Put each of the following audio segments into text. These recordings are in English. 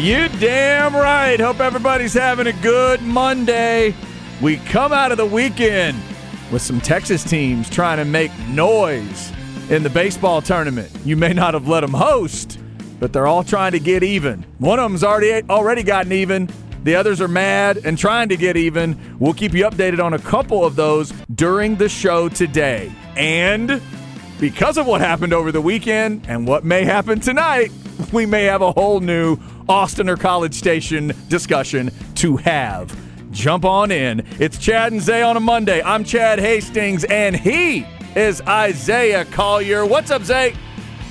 You damn right. Hope everybody's having a good Monday. We come out of the weekend with some Texas teams trying to make noise in the baseball tournament. You may not have let them host, but they're all trying to get even. One of them's already already gotten even. The others are mad and trying to get even. We'll keep you updated on a couple of those during the show today. And because of what happened over the weekend and what may happen tonight, we may have a whole new Austin or College Station discussion to have. Jump on in. It's Chad and Zay on a Monday. I'm Chad Hastings, and he is Isaiah Collier. What's up, Zay?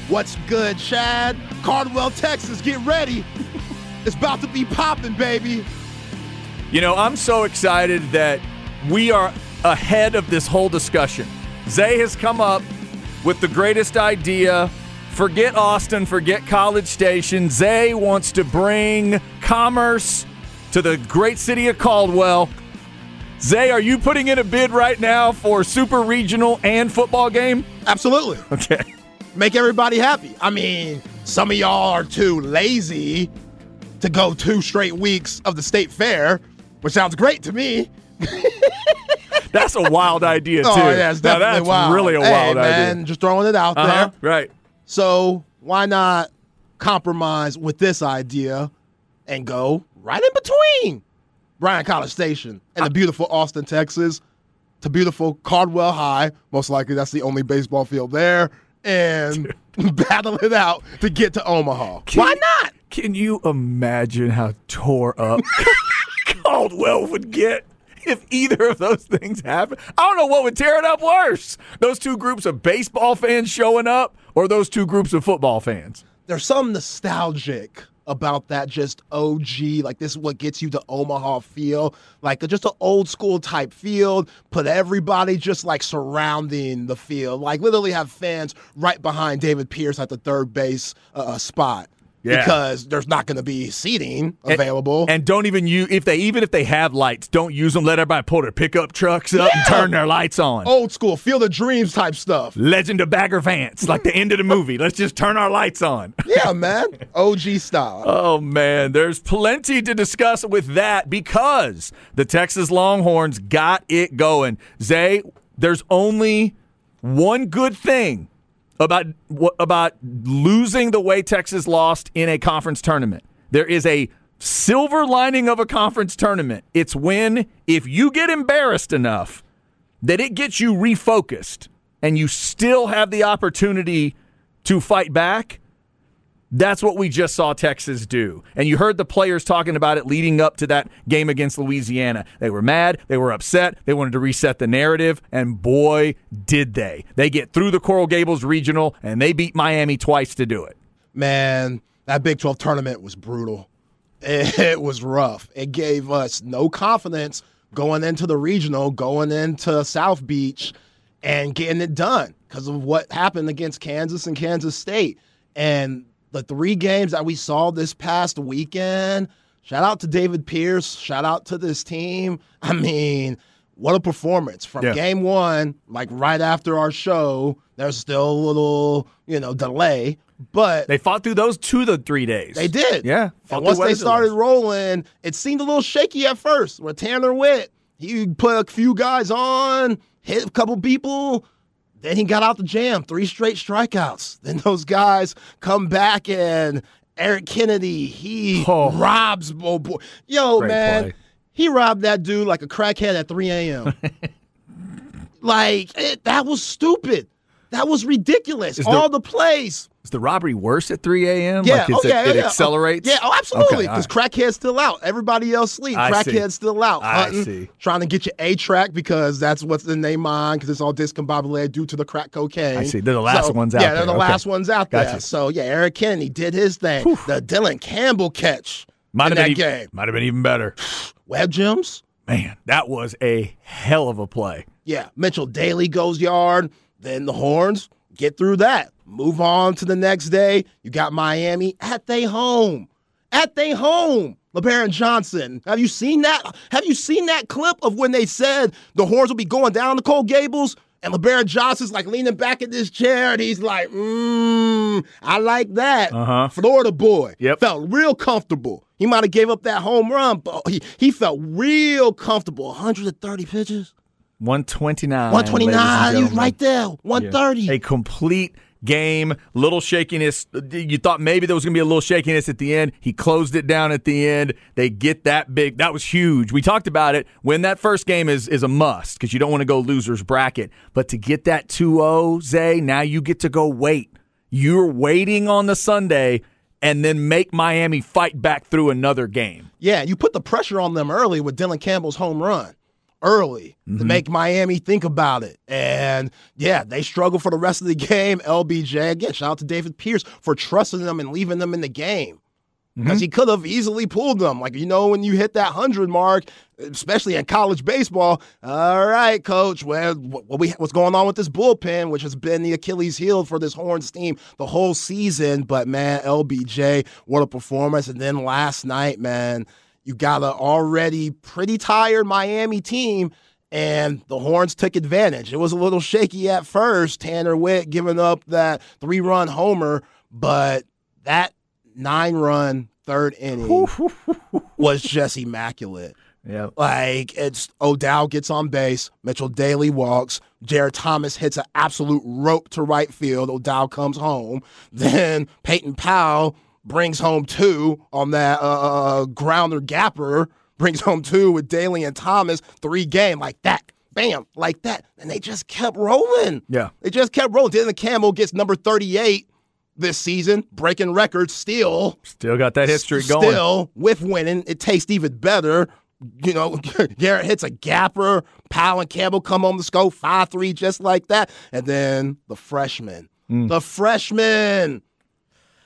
What's good, Chad? Caldwell, Texas, get ready. It's about to be popping, baby. You know, I'm so excited that we are ahead of this whole discussion. Zay has come up with the greatest idea. Forget Austin, forget College Station. Zay wants to bring commerce to the great city of Caldwell. Zay, are you putting in a bid right now for super regional and football game? Absolutely. Okay. Make everybody happy. I mean, some of y'all are too lazy to go two straight weeks of the state fair, which sounds great to me. That's a wild idea too. Oh, yeah, it's Now, definitely that's wild. really a Hey, wild man, idea. Just throwing it out Uh-huh. there. Right. So why not compromise with this idea and go right in between Bryan College Station and the beautiful Austin, Texas, to beautiful Caldwell High. Most likely that's the only baseball field there. And battle it out to get to Omaha. Why not? Can you imagine how tore up Caldwell would get if either of those things happen, I don't know what would tear it up worse. Those two groups of baseball fans showing up or those two groups of football fans. There's some nostalgic about that just OG, like this is what gets you the Omaha feel, like just an old school type field. Put everybody just like surrounding the field, like literally have fans right behind David Pierce at the third base uh, spot. Yeah. Because there's not going to be seating available. And don't even use if they even if they have lights, don't use them. Let everybody pull their pickup trucks up and turn their lights on. old school, field of dreams type stuff. Legend of Bagger Vance, like the end of the movie. Let's just turn our lights on. Yeah, man. OG style. Oh man, there's plenty to discuss with that because the Texas Longhorns got it going. Zay, there's only one good thing about about losing the way Texas lost in a conference tournament. There is a silver lining of a conference tournament. It's when if you get embarrassed enough that it gets you refocused and you still have the opportunity to fight back. That's what we just saw Texas do. And you heard the players talking about it leading up to that game against Louisiana. They were mad, they were upset, they wanted to reset the narrative, and boy, did they. They get through the Coral Gables Regional and they beat Miami twice to do it. man, that Big 12 tournament was brutal. It was rough. It gave us no confidence going into the regional, going into South Beach, and getting it done because of what happened against Kansas and Kansas State. And the three games that we saw this past weekend, shout out to David Pierce, shout out to this team. I mean, what a performance from Yeah. game one, like right after our show. There's still a little, you know, delay, but They fought through those two to three days. they did. Yeah. And once they started rolling, it seemed a little shaky at first. With Tanner Witt, he put a few guys on, hit a couple people. Then he got out the jam, three straight strikeouts. Then those guys come back and Eric Kennedy, he Oh. robs oh boy. Yo, Great man. play. He robbed that dude like a crackhead at 3 a.m. like, it, that was stupid. That was ridiculous. Is All the plays. Is the robbery worse at 3 a.m.? Yeah, like oh, yeah, it, yeah, it accelerates? Yeah, oh, absolutely. Okay, Because right. crackhead's still out. Everybody else sleep. I see. Crackhead's still out. I hunting, see. Trying to get your A track because that's what's in their mind because it's all discombobulated due to the crack cocaine. I see. They're the last So, ones out Yeah, they're the Okay. last ones out there. So yeah, Eric Kennedy did his thing. The Dylan Campbell catch Might in have that been game. Might have been even better. Web gems. Man, that was a hell of a play. Yeah, Mitchell Daly goes yard. Then the Horns get through that. Move on to the next day. You got Miami at they home. At they home. Lebarron Johnson. Have you seen that? Have you seen that clip of when they said the Horns will be going down to Coral Gables And Lebarron Johnson's like leaning back in this chair and he's like, mmm, I like that. Uh-huh. Florida boy. Yep. Felt real comfortable. He might have gave up that home run, but he, he felt real comfortable. 130 pitches. 129. 129. ladies He was right there. 130. A complete game, little shakiness. You thought maybe there was going to be a little shakiness at the end. He closed it down at the end. They get that big. That was huge. We talked about it. When that first game is is a must because you don't want to go losers bracket. But to get that 2-0, Zay, now you get to go wait. You're waiting on the Sunday and then make Miami fight back through another game. Yeah, you put the pressure on them early with Dylan Campbell's home run. Early to mm-hmm. make Miami think about it. And yeah, they struggle for the rest of the game. LBJ, again, shout out to David Pierce for trusting them and leaving them in the game. Mm-hmm. Because he could have easily pulled them. Like, you know, when you hit that 100 mark, especially in college baseball, all right, coach, well, what we, what's going on with this bullpen, which has been the Achilles heel for this Horns team the whole season. But man, LBJ, what a performance. And then last night, man, you got an already pretty tired Miami team, and the Horns took advantage. It was a little shaky at first, Tanner Witt giving up that three run homer, but that nine run third inning was just immaculate. Yeah. Like it's Odell gets on base, Mitchell Daly walks, Jared Thomas hits an absolute rope to right field. Odell comes home. Then Peyton Powell brings home two on that uh, grounder gapper, brings home two with Daly and Thomas, three game like that. Bam, like that. And they just kept rolling. Yeah. They just kept rolling. Dylan Campbell gets number 38 this season, breaking records still. Still got that history going. Still, with winning, it tastes even better. You know, Garrett hits a gapper. Powell and Campbell come on the scope, 5 3, just like that. And then the freshman, Mm. the freshman,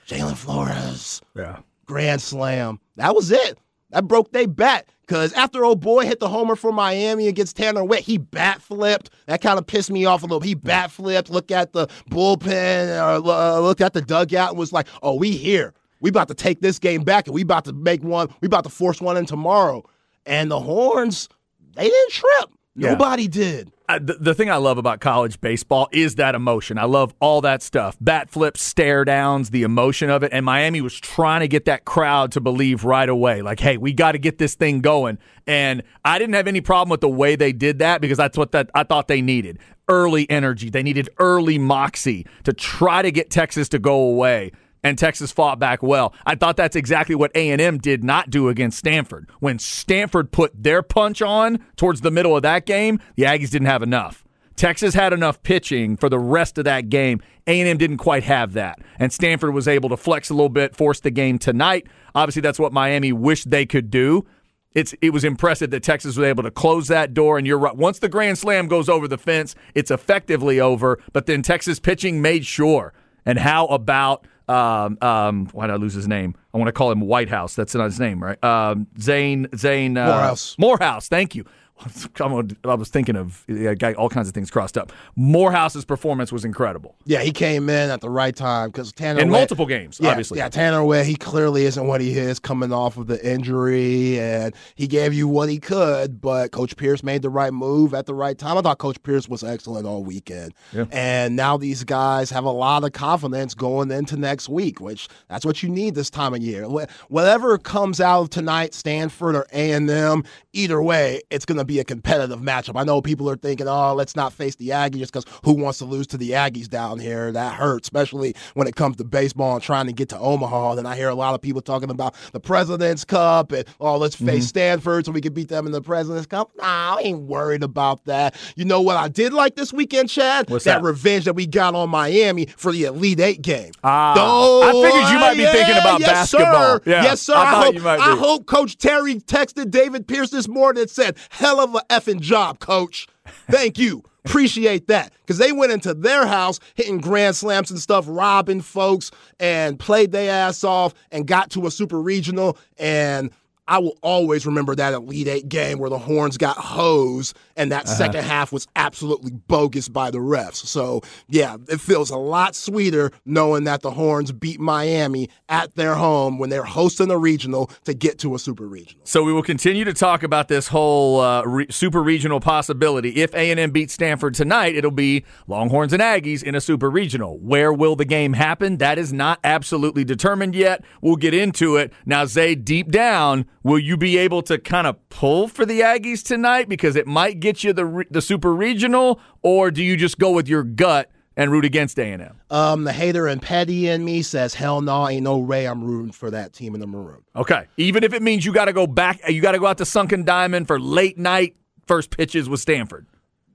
Jalin Flores, Yeah. grand slam. That was it. That broke they bat. Because after old boy hit the homer for Miami against Tanner Witt, he bat flipped. That kind of pissed me off a little. He bat flipped, looked at the bullpen, or uh, looked at the dugout, and was like, "Oh, we here. We about to take this game back, and we about to make one. We about to force one in tomorrow." And the Horns, they didn't trip. Yeah. Nobody did. The, the thing I love about college baseball is that emotion. I love all that stuff. Bat flips, stare downs, the emotion of it. And Miami was trying to get that crowd to believe right away, like, hey, we got to get this thing going. And I didn't have any problem with the way they did that because that's what that I thought they needed. Early energy. They needed early moxie to try to get Texas to go away and Texas fought back well. I thought that's exactly what A&M did not do against Stanford. When Stanford put their punch on towards the middle of that game, the Aggies didn't have enough. Texas had enough pitching for the rest of that game. A&M didn't quite have that. And Stanford was able to flex a little bit, force the game tonight. Obviously, that's what Miami wished they could do. It's it was impressive that Texas was able to close that door. And you're right. Once the grand slam goes over the fence, it's effectively over. But then Texas pitching made sure. And how about um, um, why did I lose his name? I want to call him White House. That's not his name, right? Um, Zane Zane uh, Morehouse. Morehouse. Thank you. I was thinking of got all kinds of things crossed up. Morehouse's performance was incredible Yeah, he came in at the right time because Tanner in multiple games. Yeah, obviously, Yeah, Tanner Witt, he clearly isn't what he is coming off of the injury, and he gave you what he could, but Coach Pierce made the right move at the right time. I thought Coach Pierce was excellent all weekend. Yeah. And now these guys have a lot of confidence going into next week, which that's what you need this time of year. Whatever comes out of tonight, Stanford or A&M, either way, it's going to be a competitive matchup. I know people are thinking, oh, let's not face the Aggies just because who wants to lose to the Aggies down here? That hurts, especially when it comes to baseball and trying to get to Omaha. Then I hear a lot of people talking about the President's Cup and, oh, let's Mm-hmm. face Stanford so we can beat them in the President's Cup. Nah, I ain't worried about that. You know what I did like this weekend, Chad? What's that, that? revenge that we got on Miami for the Elite Eight game. Ah, Oh, I figured you might be yeah, thinking about yes, basketball. Sir. Yeah, yes, sir. I I, hope, you might I hope Coach Terry texted David Pierce this morning and said, hell of a effing job, coach. Thank you. Appreciate that. Because they went into their house hitting grand slams and stuff, robbing folks, and played their ass off and got to a super regional. And I will always remember that Elite Eight game where the Horns got hosed and that Uh-huh. second half was absolutely bogus by the refs. So, yeah, it feels a lot sweeter knowing that the Horns beat Miami at their home when they're hosting a regional to get to a super regional. So we will continue to talk about this whole uh, re- super regional possibility. If A and M beats Stanford tonight, it'll be Longhorns and Aggies in a super regional. Where will the game happen? That is not absolutely determined yet. We'll get into it now. Zay, deep down, will you be able to kind of pull for the Aggies tonight because it might get you the the super regional, or do you just go with your gut and root against A and M? Um, the hater and petty in me says, hell no, ain't no way I'm rooting for that team in the maroon. Okay, even if it means you got to go back, you got to go out to Sunken Diamond for late night first pitches with Stanford.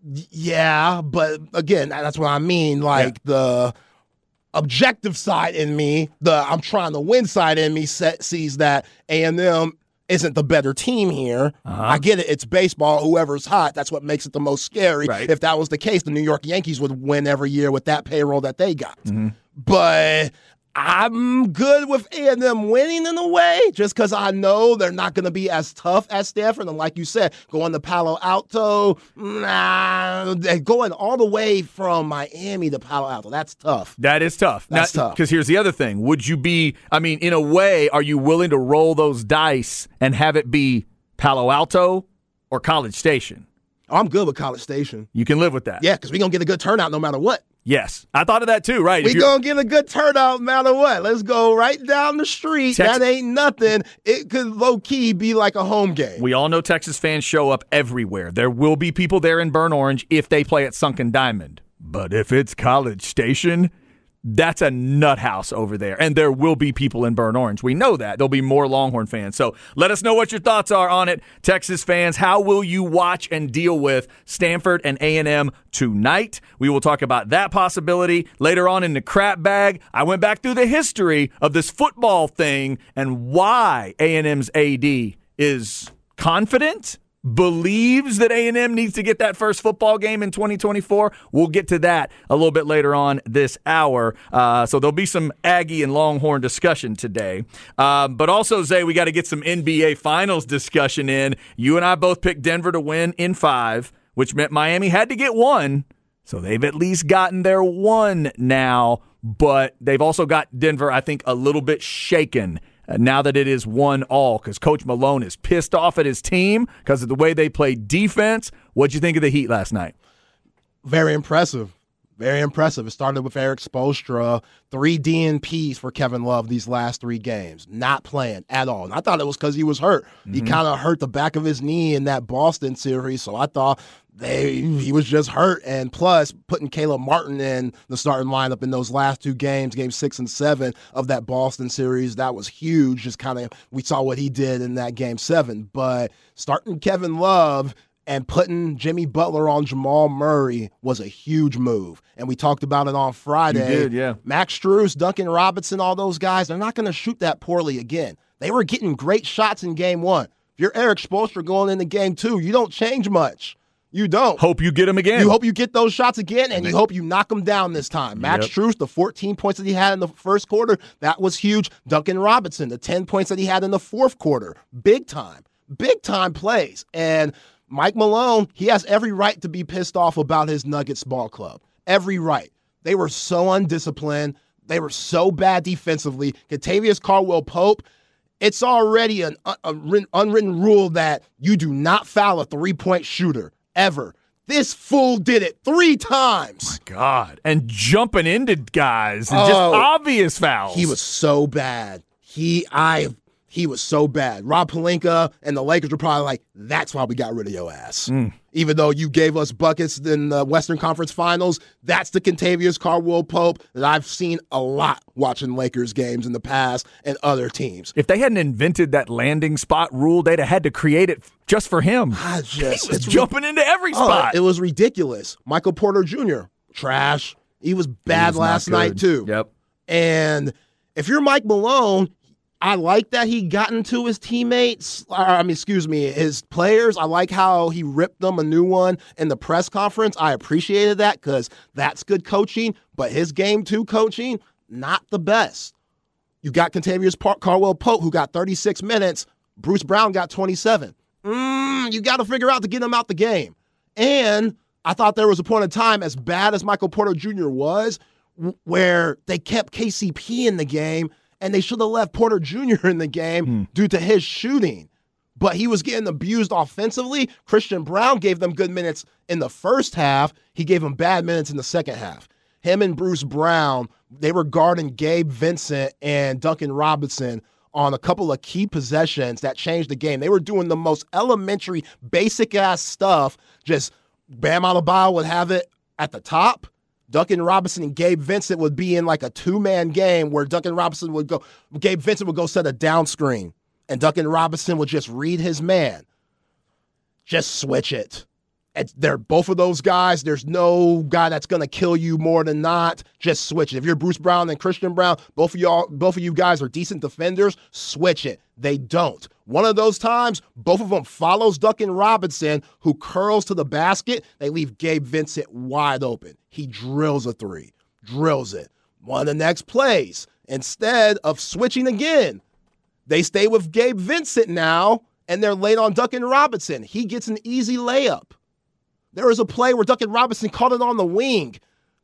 Yeah, but again, that's what I mean. Like the objective side in me, the I'm trying to win side in me, set, sees that A and M isn't the better team here. Uh-huh. I get it. It's baseball. Whoever's hot, that's what makes it the most scary. Right. If that was the case, the New York Yankees would win every year with that payroll that they got. Mm-hmm. But I'm good with A&M winning in a way, just because I know they're not going to be as tough as Stanford. And like you said, going to Palo Alto, nah, going all the way from Miami to Palo Alto. That's tough. That is tough. That's tough. Because here's the other thing: Would you be? I mean, in a way, are you willing to roll those dice and have it be Palo Alto or College Station? I'm good with College Station. You can live with that. Yeah, because we're going to get a good turnout no matter what. Yes, I thought of that too. Right. We gonna get a good turnout no matter what. Let's go right down the street. Tex- that ain't nothing. It could low key be like a home game. we all know Texas fans show up everywhere. There will be people there in Burn Orange if they play at Sunken Diamond. But if it's College Station, that's a nut house over there. And there will be people in Burn Orange. We know that. There'll be more Longhorn fans. So let us know what your thoughts are on it. Texas fans, how will you watch and deal with Stanford and A&M tonight? We will talk about that possibility later on in the crap bag. I went back through the history of this football thing and why A&M's AD is confident believes that A&M needs to get that first football game in 2024. We'll get to that a little bit later on this hour. Uh, so there'll be some Aggie and Longhorn discussion today. Um, but also, Zay, we got to get some NBA Finals discussion in. You and I both picked Denver to win in five, which meant Miami had to get one. So they've at least gotten their one now, but they've also got Denver, I think, a little bit shaken uh, now that it is one all because Coach Malone is pissed off at his team because of the way they played defense. What'd you think of the Heat last night? Very impressive. Very impressive. It started with Eric Spoelstra, three DNPs for Kevin Love these last three games, not playing at all. And I thought it was because he was hurt. He mm-hmm. kind of hurt the back of his knee in that Boston series, so I thought they he was just hurt. And plus, putting Caleb Martin in the starting lineup in those last two games, game six and seven of that Boston series, that was huge. Just kind of we saw what he did in that game seven, but starting Kevin Love and putting Jimmy Butler on Jamal Murray was a huge move. And we talked about it on Friday. did, yeah. Max Strus, Duncan Robinson, all those guys, they're not going to shoot that poorly again. They were getting great shots in game one. If you're Eric Spoelstra going into game two, you don't change much. You don't. Hope you get them again. You hope you get those shots again, and you hope you knock them down this time. Max Yep. Strus, the 14 points that he had in the first quarter, that was huge. Duncan Robinson, the 10 points that he had in the fourth quarter, big time, big time plays. And Mike Malone, he has every right to be pissed off about his Nuggets ball club. Every right. They were so undisciplined. They were so bad defensively. Kentavious Caldwell Pope, it's already an un- a written- unwritten rule that you do not foul a three point shooter ever. This fool did it three times. My God. And jumping into guys and just Oh. obvious fouls. He was so bad. He I he was so bad. Rob Pelinka and the Lakers were probably like, that's why we got rid of your ass. Mm. Even though you gave us buckets in the Western Conference Finals, that's the Kentavious Caldwell Pope that I've seen a lot watching Lakers games in the past and other teams. If they hadn't invented that landing spot rule, they'd have had to create it just for him. I just He was jumping into every Oh, spot. it was ridiculous. Michael Porter Jr. trash. He was bad was last night too. Yep. And if you're Mike Malone, I like that he got into his teammates. uh, I mean, excuse me, his players. I like how he ripped them a new one in the press conference. I appreciated that because that's good coaching. But his game two coaching, not the best. You got Kentavious Par- Caldwell Pope, who got 36 minutes, Bruce Brown got 27. Mm, you got to figure out to get him out the game. And I thought there was a point in time, as bad as Michael Porter Jr. was, where they kept KCP in the game and they should have left Porter Jr. in the game hmm. due to his shooting. But he was getting abused offensively. Christian Braun gave them good minutes in the first half. He gave them bad minutes in the second half. Him and Bruce Brown, they were guarding Gabe Vincent and Duncan Robinson on a couple of key possessions that changed the game. They were doing the most elementary, basic ass stuff. Just Bam Adebayo would have it at the top Duncan Robinson and Gabe Vincent would be in like a two man game where Duncan Robinson would go, Gabe Vincent would go set a down screen, and Duncan Robinson would just read his man. Just switch it they're both of those guys. There's no guy that's gonna kill you more than not. Just switch it. If you're Bruce Brown and Christian Braun, both of y'all, both of you guys are decent defenders. Switch it. They don't. One of those times, both of them follows Duncan Robinson, who curls to the basket. They leave Gabe Vincent wide open. He drills a three, drills it. One of the next plays, instead of switching again, they stay with Gabe Vincent now, and they're late on Duncan Robinson. He gets an easy layup. There was a play where Duncan Robinson caught it on the wing.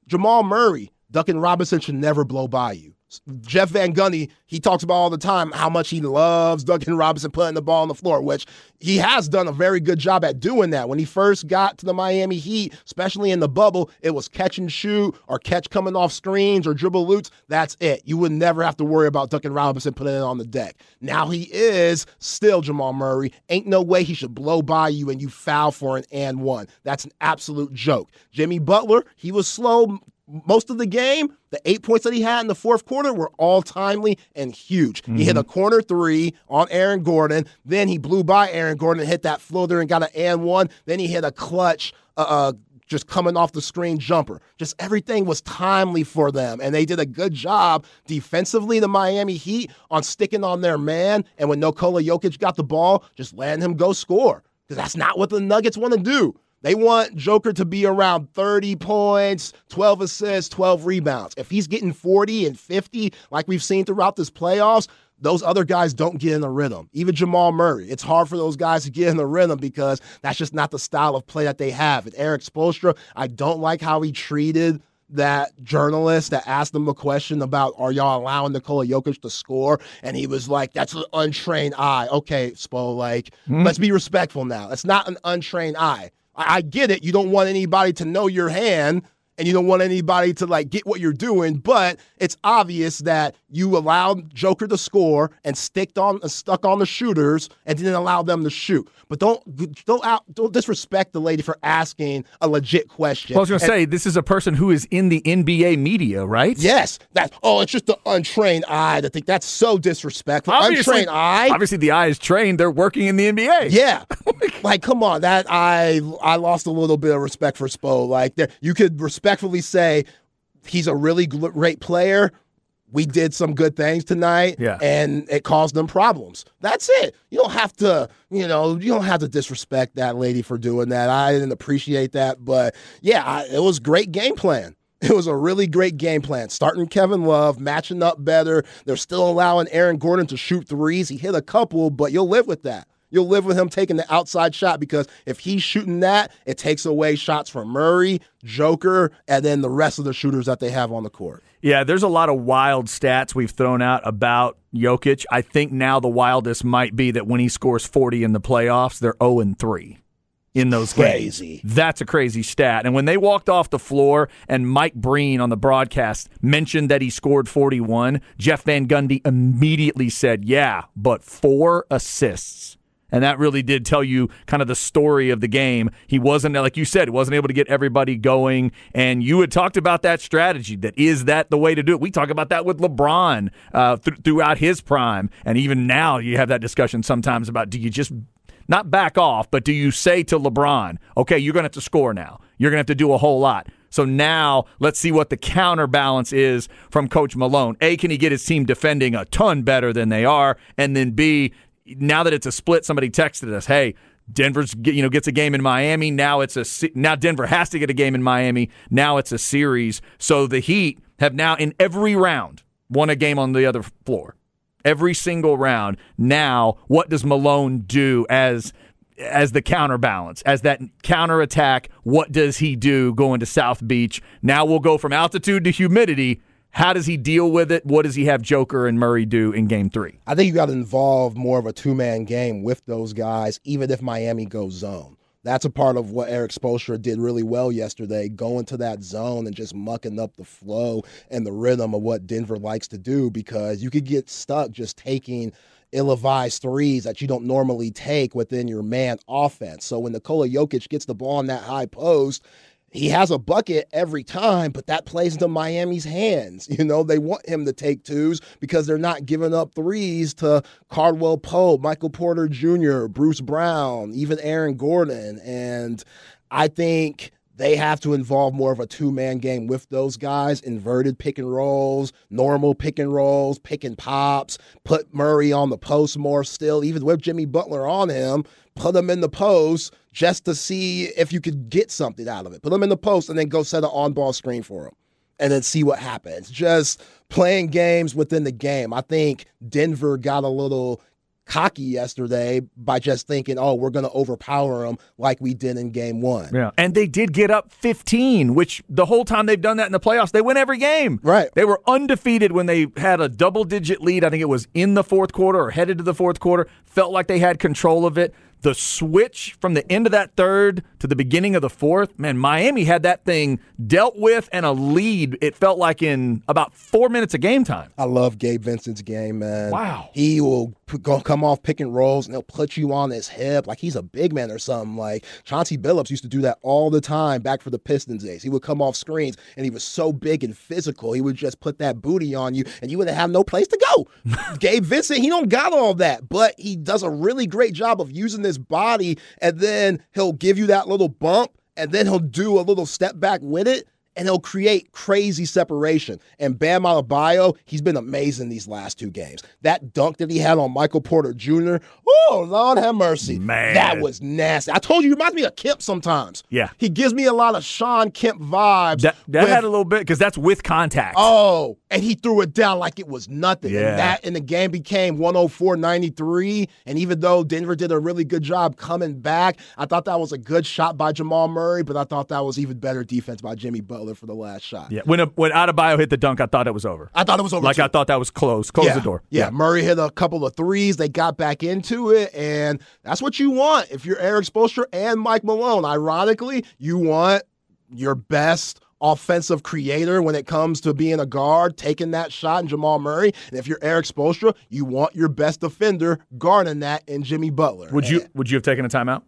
Jamal Murray, Duncan Robinson should never blow by you. Jeff Van Gundy, he talks about all the time how much he loves Duncan Robinson putting the ball on the floor, which he has done a very good job at doing that. When he first got to the Miami Heat, especially in the bubble, it was catch and shoot or catch coming off screens or dribble loops. That's it. You would never have to worry about Duncan Robinson putting it on the deck. Now he is still Jamal Murray. Ain't no way he should blow by you and you foul for an and one. That's an absolute joke. Jimmy Butler, he was slow most of the game, the eight points that he had in the fourth quarter were all timely and huge. Mm-hmm. He hit a mm-hmm. corner three on Aaron Gordon. Then he blew by Aaron Gordon and hit that floater and got an and one. Then he hit a clutch, uh, uh, just coming off the screen jumper. Just everything was timely for them. And they did a good job defensively, the Miami Heat, on sticking on their man. And when Nikola Jokic got the ball, just letting him go score. Because that's not what the Nuggets want to do. They want Joker to be around 30 points, 12 assists, 12 rebounds. If he's getting 40 and 50, like we've seen throughout this playoffs, those other guys don't get in the rhythm. Even Jamal Murray, it's hard for those guys to get in the rhythm because that's just not the style of play that they have. And Erik Spoelstra, I don't like how he treated that journalist that asked him a question about are y'all allowing Nikola Jokic to score? And he was like, That's an untrained eye. Okay, Spo, like, mm-hmm. let's be respectful now. It's not an untrained eye. I, get it. You don't want anybody to know your hand and you don't want anybody to like get what you're doing, but it's obvious that you allowed Joker to score and sticked on stuck on the shooters and didn't allow them to shoot. But don't don't out don't disrespect the lady for asking a legit question. Well, I was going to say this is a person who is in the NBA media, right? Yes. That oh, it's just the untrained eye. that think that's so disrespectful. Obviously, untrained eye. Obviously, the eye is trained. They're working in the NBA. Yeah. Oh like, come on. That I I lost a little bit of respect for Spo. Like, there, you could respectfully say he's a really great player we did some good things tonight yeah. and it caused them problems. That's it. You don't have to, you know, you don't have to disrespect that lady for doing that. I didn't appreciate that, but yeah, I, it was great game plan. It was a really great game plan. Starting Kevin Love, matching up better. They're still allowing Aaron Gordon to shoot threes. He hit a couple, but you'll live with that. You'll live with him taking the outside shot because if he's shooting that, it takes away shots from Murray, Joker, and then the rest of the shooters that they have on the court. Yeah, there's a lot of wild stats we've thrown out about Jokic. I think now the wildest might be that when he scores 40 in the playoffs, they're 0 and 3 in those crazy. games. That's a crazy stat. And when they walked off the floor and Mike Breen on the broadcast mentioned that he scored 41, Jeff Van Gundy immediately said, "Yeah, but four assists." And that really did tell you kind of the story of the game. He wasn't, like you said, wasn't able to get everybody going. And you had talked about that strategy. That is that the way to do it? We talk about that with LeBron uh, th- throughout his prime. And even now, you have that discussion sometimes about do you just not back off, but do you say to LeBron, okay, you're going to have to score now? You're going to have to do a whole lot. So now let's see what the counterbalance is from Coach Malone. A, can he get his team defending a ton better than they are? And then B, now that it's a split, somebody texted us, "Hey, Denver's you know gets a game in Miami. Now it's a now Denver has to get a game in Miami. Now it's a series. So the Heat have now in every round won a game on the other floor. every single round. Now, what does Malone do as as the counterbalance, as that counterattack? What does he do going to South Beach? Now we'll go from altitude to humidity. How does he deal with it? What does he have Joker and Murray do in game three? I think you got to involve more of a two man game with those guys, even if Miami goes zone. That's a part of what Eric Spoelstra did really well yesterday, going to that zone and just mucking up the flow and the rhythm of what Denver likes to do because you could get stuck just taking ill-advised threes that you don't normally take within your man offense. So when Nikola Jokic gets the ball in that high post, he has a bucket every time, but that plays into Miami's hands. You know, they want him to take twos because they're not giving up threes to Caldwell Pope, Michael Porter Jr., Bruce Brown, even Aaron Gordon. And I think they have to involve more of a two man game with those guys, inverted pick and rolls, normal pick and rolls, pick and pops, put Murray on the post more still, even with Jimmy Butler on him, put them in the post just to see if you could get something out of it. Put them in the post and then go set an on ball screen for them and then see what happens. Just playing games within the game. I think Denver got a little cocky yesterday by just thinking, oh, we're going to overpower them like we did in game one. Yeah. And they did get up 15, which the whole time they've done that in the playoffs, they win every game. Right. They were undefeated when they had a double digit lead. I think it was in the fourth quarter or headed to the fourth quarter. Felt like they had control of it the switch from the end of that third to the beginning of the fourth, man, Miami had that thing dealt with and a lead. It felt like in about four minutes of game time. I love Gabe Vincent's game, man. Wow, he will come off pick and rolls and he'll put you on his hip like he's a big man or something. Like Chauncey Billups used to do that all the time back for the Pistons days. He would come off screens and he was so big and physical. He would just put that booty on you and you wouldn't have no place to go. Gabe Vincent, he don't got all that, but he does a really great job of using this his body, and then he'll give you that little bump, and then he'll do a little step back with it and he'll create crazy separation. And Bam Adebayo, he's been amazing these last two games. That dunk that he had on Michael Porter Jr., oh, Lord have mercy. Man. That was nasty. I told you, he reminds me of Kemp sometimes. Yeah. He gives me a lot of Shawn Kemp vibes. That, that with, had a little bit, because that's with contact. Oh, and he threw it down like it was nothing. Yeah. And that in the game became 104 93. And even though Denver did a really good job coming back, I thought that was a good shot by Jamal Murray, but I thought that was even better defense by Jimmy Butler for the last shot. Yeah, when a, when Adebayo hit the dunk, I thought it was over. I thought it was over. Like too. I thought that was close. Close yeah. the door. Yeah. yeah, Murray hit a couple of threes. They got back into it, and that's what you want if you're Eric Spoelstra and Mike Malone. Ironically, you want your best offensive creator when it comes to being a guard, taking that shot in Jamal Murray. And if you're Eric Spoelstra, you want your best defender guarding that in Jimmy Butler. Would you would you have taken a timeout?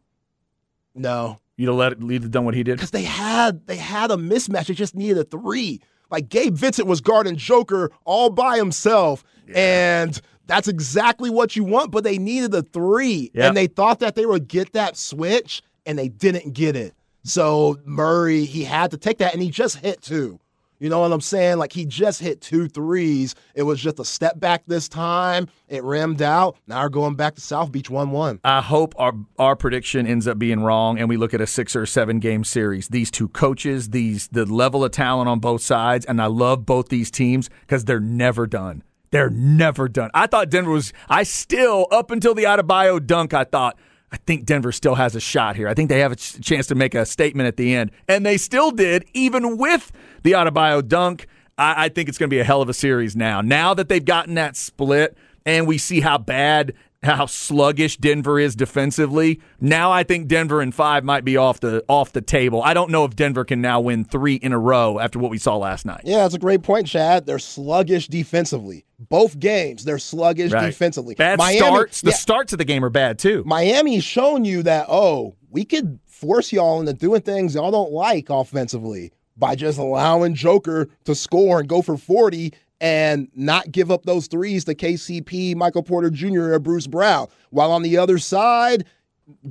No. You'd have let it, lead done what he did because they had they had a mismatch. They just needed a three. Like Gabe Vincent was guarding Joker all by himself, yeah. and that's exactly what you want. But they needed a three, yep. and they thought that they would get that switch, and they didn't get it. So Murray he had to take that, and he just hit two. You know what I'm saying? Like he just hit two threes. It was just a step back this time. It rimmed out. Now we're going back to South Beach 1 1. I hope our, our prediction ends up being wrong and we look at a six or seven game series. These two coaches, these the level of talent on both sides, and I love both these teams because they're never done. They're never done. I thought Denver was, I still, up until the Adebayo dunk, I thought, I think Denver still has a shot here. I think they have a chance to make a statement at the end. And they still did, even with the Adebayo dunk. I, I think it's going to be a hell of a series now. Now that they've gotten that split and we see how bad how sluggish Denver is defensively. Now I think Denver in five might be off the off the table. I don't know if Denver can now win three in a row after what we saw last night. Yeah, that's a great point, Chad. They're sluggish defensively. Both games, they're sluggish right. defensively. Bad Miami, starts. The yeah, starts of the game are bad too. Miami's shown you that oh, we could force y'all into doing things y'all don't like offensively by just allowing Joker to score and go for 40 and not give up those threes to KCP, Michael Porter Jr., or Bruce Brown. While on the other side,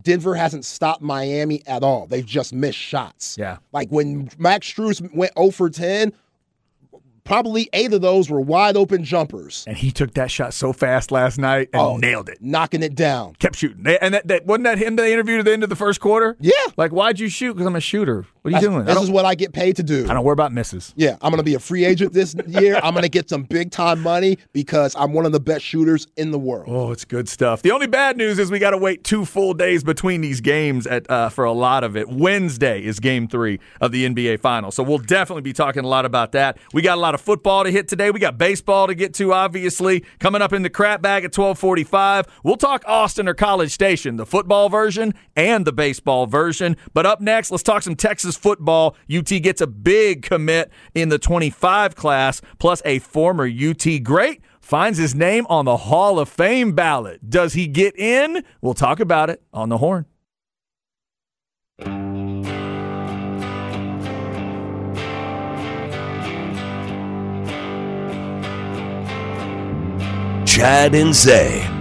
Denver hasn't stopped Miami at all. They've just missed shots. Yeah. Like when Max Strus went 0 for 10, probably eight of those were wide open jumpers. And he took that shot so fast last night and oh, nailed it. Knocking it down. Kept shooting. And that, that wasn't that him they interviewed at the end of the first quarter? Yeah. Like, why'd you shoot? Because I'm a shooter. What are you doing? This is what I get paid to do. I don't worry about misses. Yeah, I'm going to be a free agent this year. I'm going to get some big time money because I'm one of the best shooters in the world. Oh, it's good stuff. The only bad news is we got to wait two full days between these games at uh, for a lot of it. Wednesday is Game Three of the NBA Finals, so we'll definitely be talking a lot about that. We got a lot of football to hit today. We got baseball to get to, obviously, coming up in the crap bag at 12:45. We'll talk Austin or College Station, the football version and the baseball version. But up next, let's talk some Texas football. UT gets a big commit in the 25 class, plus a former UT great finds his name on the Hall of Fame ballot. Does he get in? We'll talk about it on the horn. Chad and Zay.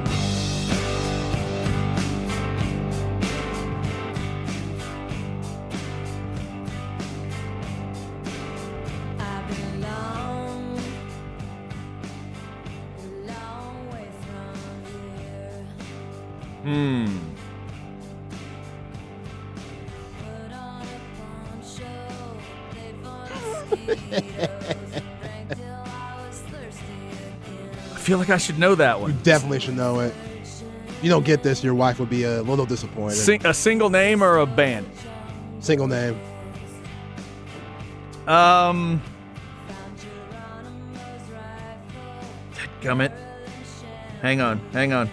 Till I was thirsty again. I feel like I should know that one. You definitely should know it. You don't get this, your wife would be a little disappointed. Sing, a single name or a band? Single name. Um, gummit. Hang on, hang on.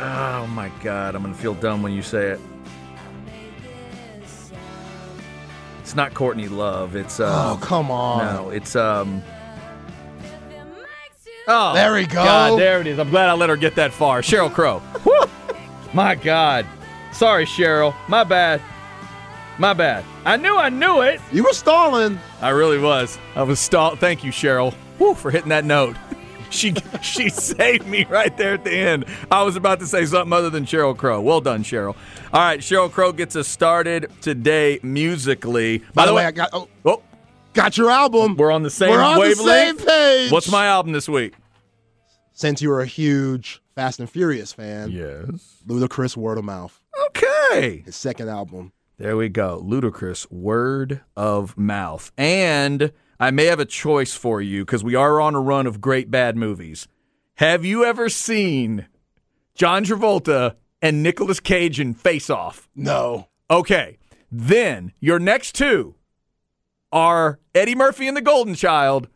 Oh my God, I'm gonna feel dumb when you say it. I made this song. It's not Courtney Love. It's uh, Oh, come on. no, it's um. If it makes you Oh, There we go. God, there it is. I'm glad I let her get that far. Sheryl Crow. My God. Sorry, Sheryl. My bad. My bad. I knew I knew it. You were stalling. I really was. I was stalled. Thank you, Sheryl, Woo, for hitting that note. She she saved me right there at the end. I was about to say something other than Sheryl Crow. Well done, Sheryl. All right, Sheryl Crow gets us started today musically. By, the way, I got oh, oh, got your album. we're on the same We're on wavelength. the same page. What's my album this week? Since you were a huge Fast and Furious fan, Yes. Ludacris Word of Mouth, Okay. his second album. There we go. Ludacris word of mouth. And I may have a choice for you because we are on a run of great bad movies. Have you ever seen John Travolta and Nicolas Cage in Face Off? No. Okay. Then your next two are Eddie Murphy and the Golden Child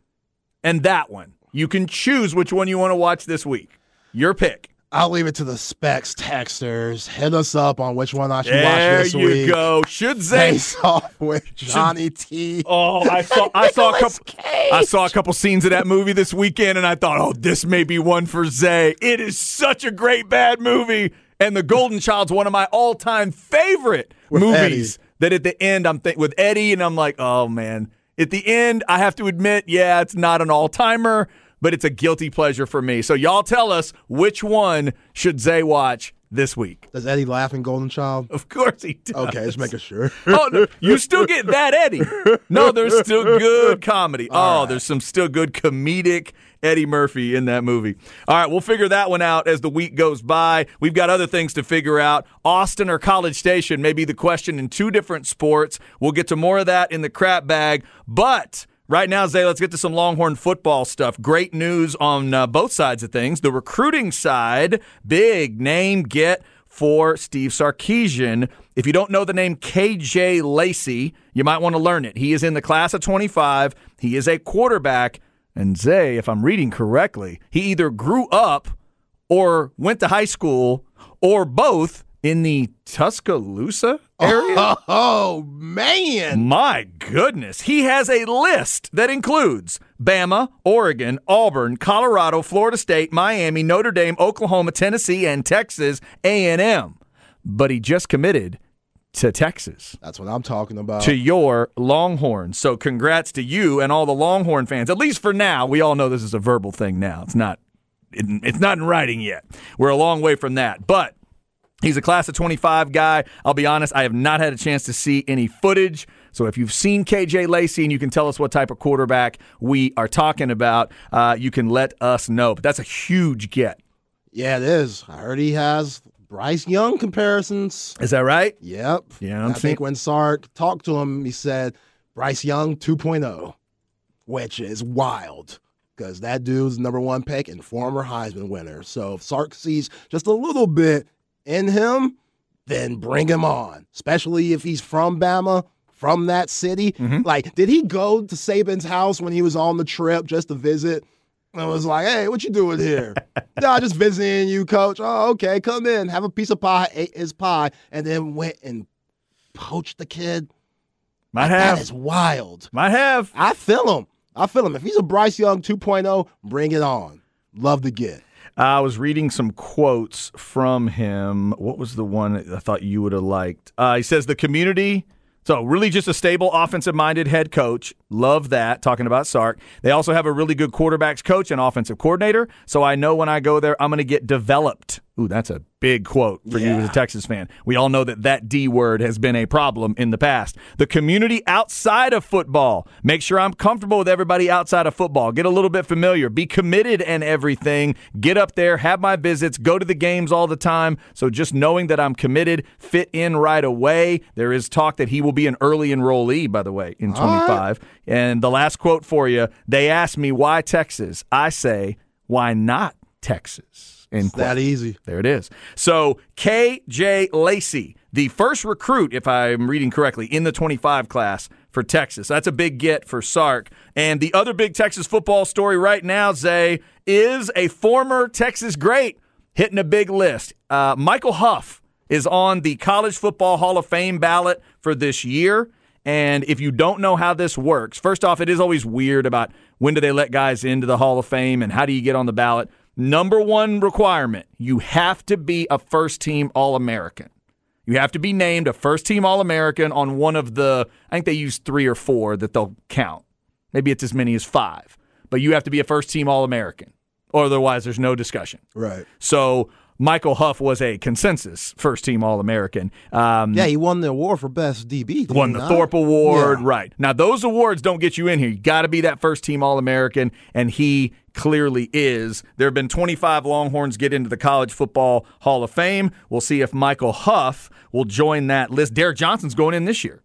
and that one. You can choose which one you want to watch this week. Your pick. I'll leave it to the specs texters. Hit us up on which one I should There watch this week. There you go. Should say off with Johnny T. Oh, I saw I saw a couple I saw a couple scenes of that movie this weekend and I thought, "Oh, this may be one for Zay." It is such a great bad movie and The Golden Child's one of my all-time favorite With movies. That at the end I'm think with Eddie and I'm like, "Oh man." At the end, I have to admit, yeah, it's not an all-timer, but it's a guilty pleasure for me. So y'all tell us which one should Zay watch this week? Does Eddie laugh in Golden Child? Of course he does. Okay, just making sure. oh, no, you still get that Eddie. No, there's still good comedy. oh, there's some still good comedic Eddie Murphy in that movie. All right, we'll figure that one out as the week goes by. We've got other things to figure out. Austin or College Station may be the question in two different sports. We'll get to more of that in the crap bag. But right now, Zay, let's get to some Longhorn football stuff. Great news on uh, both sides of things. The recruiting side, big name get for Steve Sarkisian. If you don't know the name KJ Lacey, you might want to learn it. He is in the class of 25. He is a quarterback. And Zay, if I'm reading correctly, he either grew up or went to high school or both in the Tuscaloosa area. Oh, man. My goodness. He has a list that includes Bama, Oregon, Auburn, Colorado, Florida State, Miami, Notre Dame, Oklahoma, Tennessee, and Texas A&M. But he just committed to Texas, That's what I'm talking about. to your Longhorns. So congrats to you and all the Longhorn fans. At least for now, we all know this is a verbal thing now. It's not it's not in writing yet. We're a long way from that. But He's a class of 25 guy. I'll be honest, I have not had a chance to see any footage. So if you've seen KJ Lacey and you can tell us what type of quarterback we are talking about, uh, you can let us know. But that's a huge get. yeah, it is. I heard he has Bryce Young comparisons. Is that right? Yep. Yeah, I'm I think when Sark talked to him, he said Bryce Young 2.0, which is wild because that dude's number one pick and former Heisman winner. So if Sark sees just a little bit in him, then bring him on, especially if he's from Bama. From that city, Mm-hmm. like, did he go to Saban's house when he was on the trip just to visit? And was like, "Hey, what you doing here?" no, just visiting you, coach. Oh, okay, come in, have a piece of pie. Ate his pie, and then went and poached the kid. Might That have. is wild. Might have. I feel him. I feel him. If he's a Bryce Young 2.0, bring it on. Love to get. I was reading some quotes from him. What was the one I thought you would have liked? Uh, he says the community. So really, just a stable, offensive-minded head coach. Love that. Talking about Sark, they also have a really good quarterbacks coach and offensive coordinator. So I know when I go there, I'm going to get developed. Ooh, that's a big quote for you as a Texas fan. We all know that that D word has been a problem in the past. The community outside of football. Make sure I'm comfortable with everybody outside of football. Get a little bit familiar. Be committed and everything. Get up there, have my visits, go to the games all the time. So just knowing that I'm committed, fit in right away. There is talk that he will be an early enrollee, by the way, in 25. And the last quote for you they ask me, why Texas? I say, why not Texas? Quote. That easy. There it is. So KJ Lacey, the first recruit, if I'm reading correctly, in the 25 class for Texas. That's a big get for Sark. And the other big Texas football story right now, Zay, is a former Texas great hitting a big list. Uh, Michael Huff is on the College Football Hall of Fame ballot for this year. And if you don't know how this works, first off, it is always weird about when do they let guys into the Hall of Fame and how do you get on the ballot. Number one requirement you have to be a first team All American. You have to be named a first team All American on one of the, I think they use three or four that they'll count. Maybe it's as many as five. But you have to be a first team All American, otherwise there's no discussion. Right. So Michael Huff was a consensus first team All American. Um, Yeah, he won the award for best DB. won the not? Thorpe Award. Yeah. Right. Now, those awards don't get you in here. You got to be that first team All American, and he clearly is. There have been 25 Longhorns get into the College Football Hall of Fame. We'll see if Michael Huff will join that list. Derek Johnson's going in this year.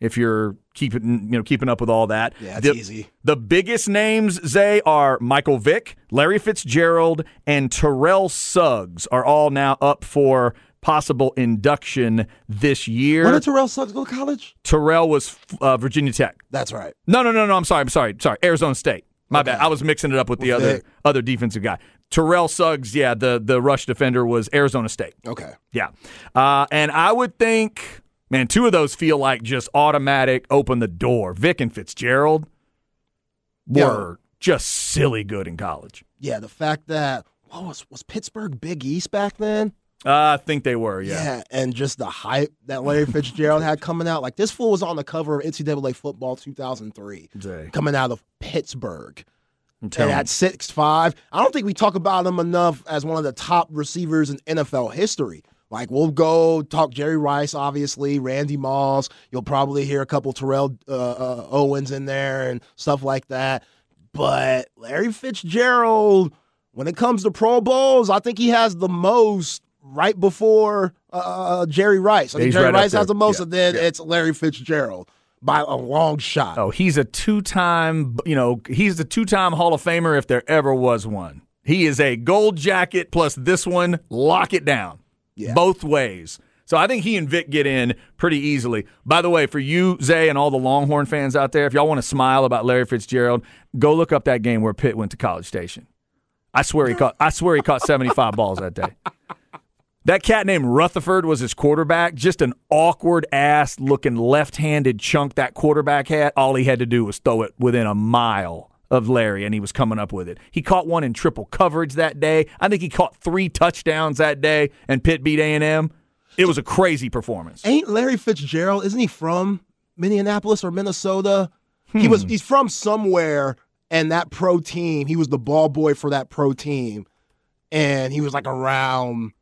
If you're keeping you know keeping up with all that, Yeah, it's the, easy. The biggest names, Zay, are Michael Vick, Larry Fitzgerald, and Terrell Suggs are all now up for possible induction this year. Where did Terrell Suggs go to college? Terrell was uh, Virginia Tech. That's right. No, no, no, no. I'm sorry. I'm sorry. Sorry. Arizona State. My bad. I was mixing it up with the other other defensive guy. Terrell Suggs. Yeah, the the rush defender was Arizona State. Okay. Yeah, uh, and I would think, man, two of those feel like just automatic open the door. Vick and Fitzgerald were just silly good in college. Yeah, the fact that what was was Pittsburgh Big East back then? Uh, I think they were. Yeah. Yeah, and just the hype that Larry Fitzgerald had coming out. Like this fool was on the cover of NCAA Football 2003, Zay. coming out of Pittsburgh. And at six five, I don't think we talk about him enough as one of the top receivers in NFL history. Like we'll go talk Jerry Rice, obviously Randy Moss. You'll probably hear a couple Terrell uh, uh, Owens in there and stuff like that. But Larry Fitzgerald, when it comes to Pro Bowls, I think he has the most right before uh, Jerry Rice. I think Jerry right Rice has the most, Yeah, and then yeah. it's Larry Fitzgerald by a long shot. Oh, he's a two-time, you know, he's the two-time Hall of Famer if there ever was one. He is a gold jacket plus this one. Lock it down, Yeah. both ways. So I think he and Vick get in pretty easily. By the way, for you, Zay, and all the Longhorn fans out there, if y'all want to smile about Larry Fitzgerald, go look up that game where Pitt went to College Station. I swear he caught. I swear he caught seventy-five balls that day. That cat named Rutherford was his quarterback. Just an awkward ass looking left handed chunk that quarterback had. All he had to do was throw it within a mile of Larry, and he was coming up with it. He caught one in triple coverage that day. I think he caught three touchdowns that day, and Pitt beat A and M. It was a crazy performance. Ain't Larry Fitzgerald? Isn't he from Minneapolis or Minnesota? He was. Hmm. He's from somewhere, and that pro team. He was the ball boy for that pro team, and he was like around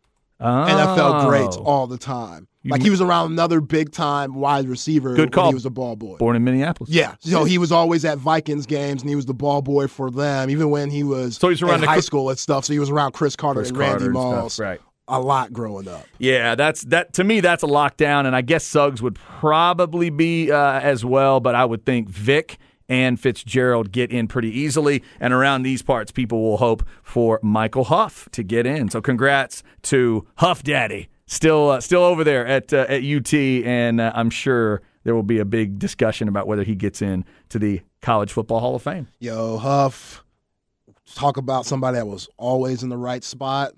NFL greats Oh. all the time. Like he was around another big time wide receiver Good when call. he was a ball boy. Born in Minneapolis. Yeah, so he was always at Vikings games, and he was the ball boy for them, even when he was So he's around in high Chris- school and stuff. So he was around Cris Carter Chris and Randy Carter and stuff, Moss right. a lot growing up. Yeah, that's that to me. That's a lockdown, and I guess Suggs would probably be uh, as well. But I would think Vick and Fitzgerald get in pretty easily. And around these parts, people will hope for Michael Huff to get in. So congrats to Huff Daddy, still uh, still over there at uh, at UT, and uh, I'm sure there will be a big discussion about whether he gets in to the College Football Hall of Fame. Yo, Huff, talk about somebody that was always in the right spot.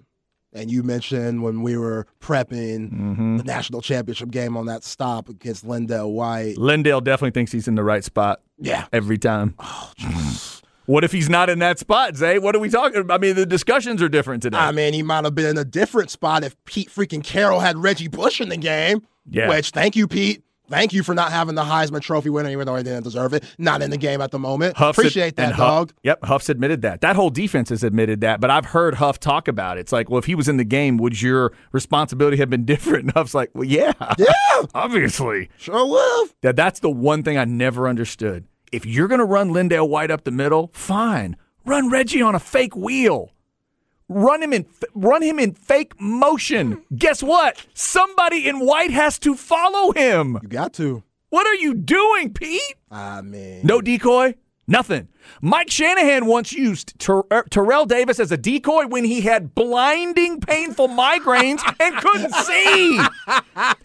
And you mentioned when we were prepping Mm-hmm. the national championship game on that stop against LenDale White. LenDale definitely thinks he's in the right spot Yeah. every time. What if he's not in that spot, Zay? What are we talking about? I mean, the discussions are different today. I mean, he might have been in a different spot if Pete freaking Carroll had Reggie Bush in the game. Yeah. Which, thank you, Pete. Thank you for not having the Heisman Trophy winner, even though he didn't deserve it. Not in the game at the moment. Huff's Appreciate that, and Huff- dog. Yep, Huff's admitted that. That whole defense has admitted that, but I've heard Huff talk about it. It's like, well, if he was in the game, would your responsibility have been different? And Huff's like, well, yeah, Yeah, obviously. sure would. That that's the one thing I never understood. If you're going to run LenDale White up the middle, fine. Run Reggie on a fake wheel. Run him in run him in fake motion. Guess what? Somebody in white has to follow him. You got to. What are you doing, Pete? Ah, I mean, No decoy? Nothing. Mike Shanahan once used Ter- er, Terrell Davis as a decoy when he had blinding, painful migraines and couldn't see.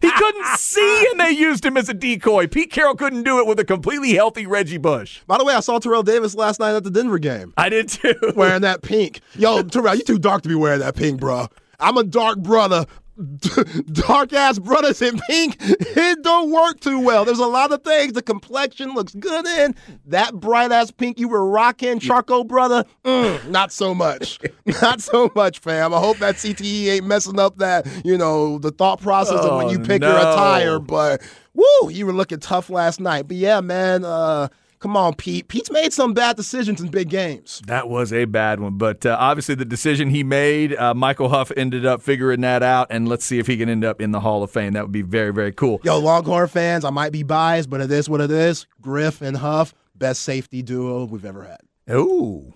He couldn't see, and they used him as a decoy. Pete Carroll couldn't do it with a completely healthy Reggie Bush. by the way, I saw Terrell Davis last night at the Denver game I did too. wearing that pink. Yo, Terrell, you too dark to be wearing that pink, bro. I'm a dark brother. dark ass brothers in pink, it don't work too well. There's a lot of things. The complexion looks good in. That bright ass pink you were rocking, Charcoal brother, mm, not so much. not so much, fam. I hope that CTE ain't messing up that, you know, the thought process of when Oh, you pick your attire. But woo, you were looking tough last night. But yeah, man, uh, come on, Pete. Pete's made some bad decisions in big games. That was a bad one, but uh, obviously the decision he made, uh, Michael Huff ended up figuring that out, and let's see if he can end up in the Hall of Fame. That would be very, very cool. Yo, Longhorn fans, I might be biased, but it is what it is. Griff and Huff, best safety duo we've ever had. Ooh,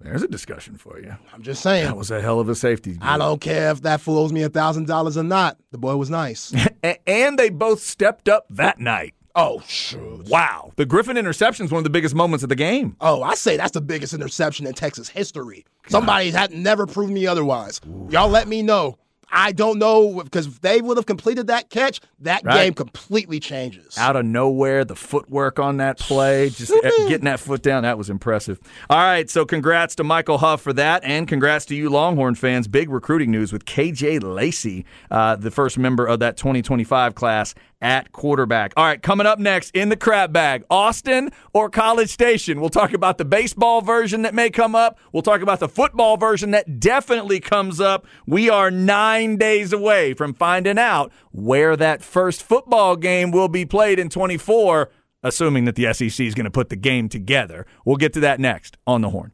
there's a discussion for you. I'm just saying. That was a hell of a safety. I don't care if that fools me a thousand dollars or not. The boy was nice. And they both stepped up that night. Oh, sure. Wow. The Griffin interception is one of the biggest moments of the game. Oh, I say that's the biggest interception in Texas history. Somebody had never proved me otherwise. Y'all let me know. I don't know because if they would have completed that catch, that Right. game completely changes. Out of nowhere, the footwork on that play, just getting that foot down, that was impressive. All right, so congrats to Michael Huff for that, and congrats to you Longhorn fans. Big recruiting news with KJ Lacey, uh, the first member of that 2025 class at quarterback. All right, coming up next in the crap bag, Austin or College Station. We'll talk about the baseball version that may come up. We'll talk about the football version that definitely comes up. We are nine days away from finding out where that first football game will be played in 24, assuming that the SEC is going to put the game together. We'll get to that next on the horn.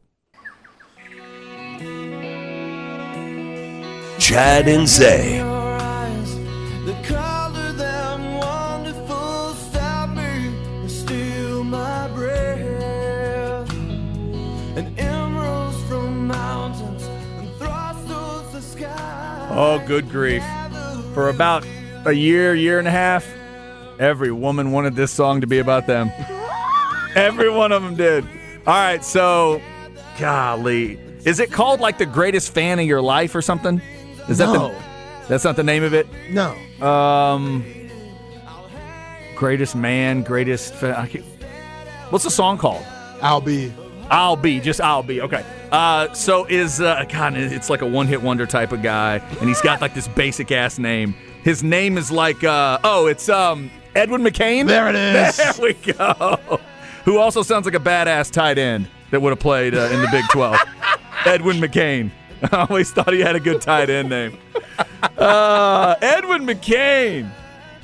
Chad and Zay. Oh, good grief. For about a year, year and a half, every woman wanted this song to be about them. Every one of them did. All right, so, golly. Is it called like the greatest fan of your life or something? Is that No. the. That's not the name of it? no. Um, greatest man, greatest. Fa- I can't- What's the song called? I'll be. I'll be just I'll be okay. Uh, so is uh, God? It's like a one-hit wonder type of guy, and he's got like this basic ass name. His name is like uh, oh, it's um Edwin McCain. There it is. There we go. Who also sounds like a badass tight end that would have played uh, in the Big Twelve. Edwin McCain. I always thought he had a good tight end name. Uh, Edwin McCain.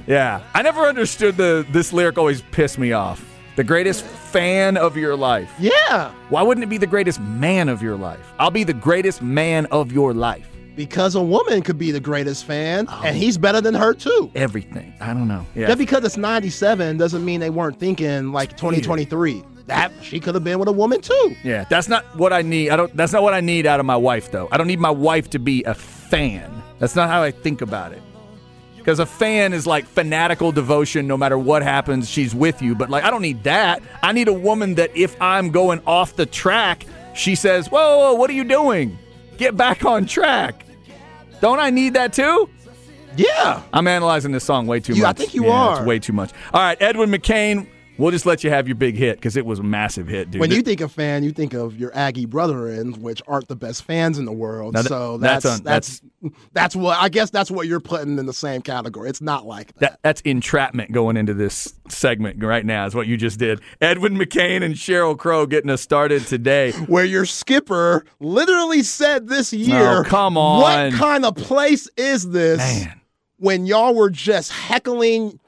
Yeah, I never understood the this lyric. Always pissed me off. The greatest fan of your life. Yeah. Why wouldn't it be the greatest man of your life? I'll be the greatest man of your life. Because a woman could be the greatest fan, oh. and he's better than her too. Everything. I don't know. Yeah. Just because it's 97 doesn't mean they weren't thinking like 2023. That she could have been with a woman too. yeah. That's not what I need. I don't. That's not what I need out of my wife, though. I don't need my wife to be a fan. That's not how I think about it. Because a fan is like fanatical devotion no matter what happens, she's with you. But like, I don't need that. I need a woman that if I'm going off the track, she says, Whoa, whoa, what are you doing? Get back on track. Don't I need that too? Yeah. I'm analyzing this song way too much. You- I think you Yeah, are. It's way too much. All right, Edwin McCain, we'll just let you have your big hit because it was a massive hit, dude. When you think of fan, you think of your Aggie brethren, which aren't the best fans in the world. That- so that's that's un- that's that's what I guess that's what you're putting in the same category. It's not like that. that, that's entrapment going into this segment right now, is what you just did. Edwin McCain and Sheryl Crow getting us started today. Where your skipper literally said this oh, year, Oh, come on. what kind of place is this?" Man. When y'all were just heckling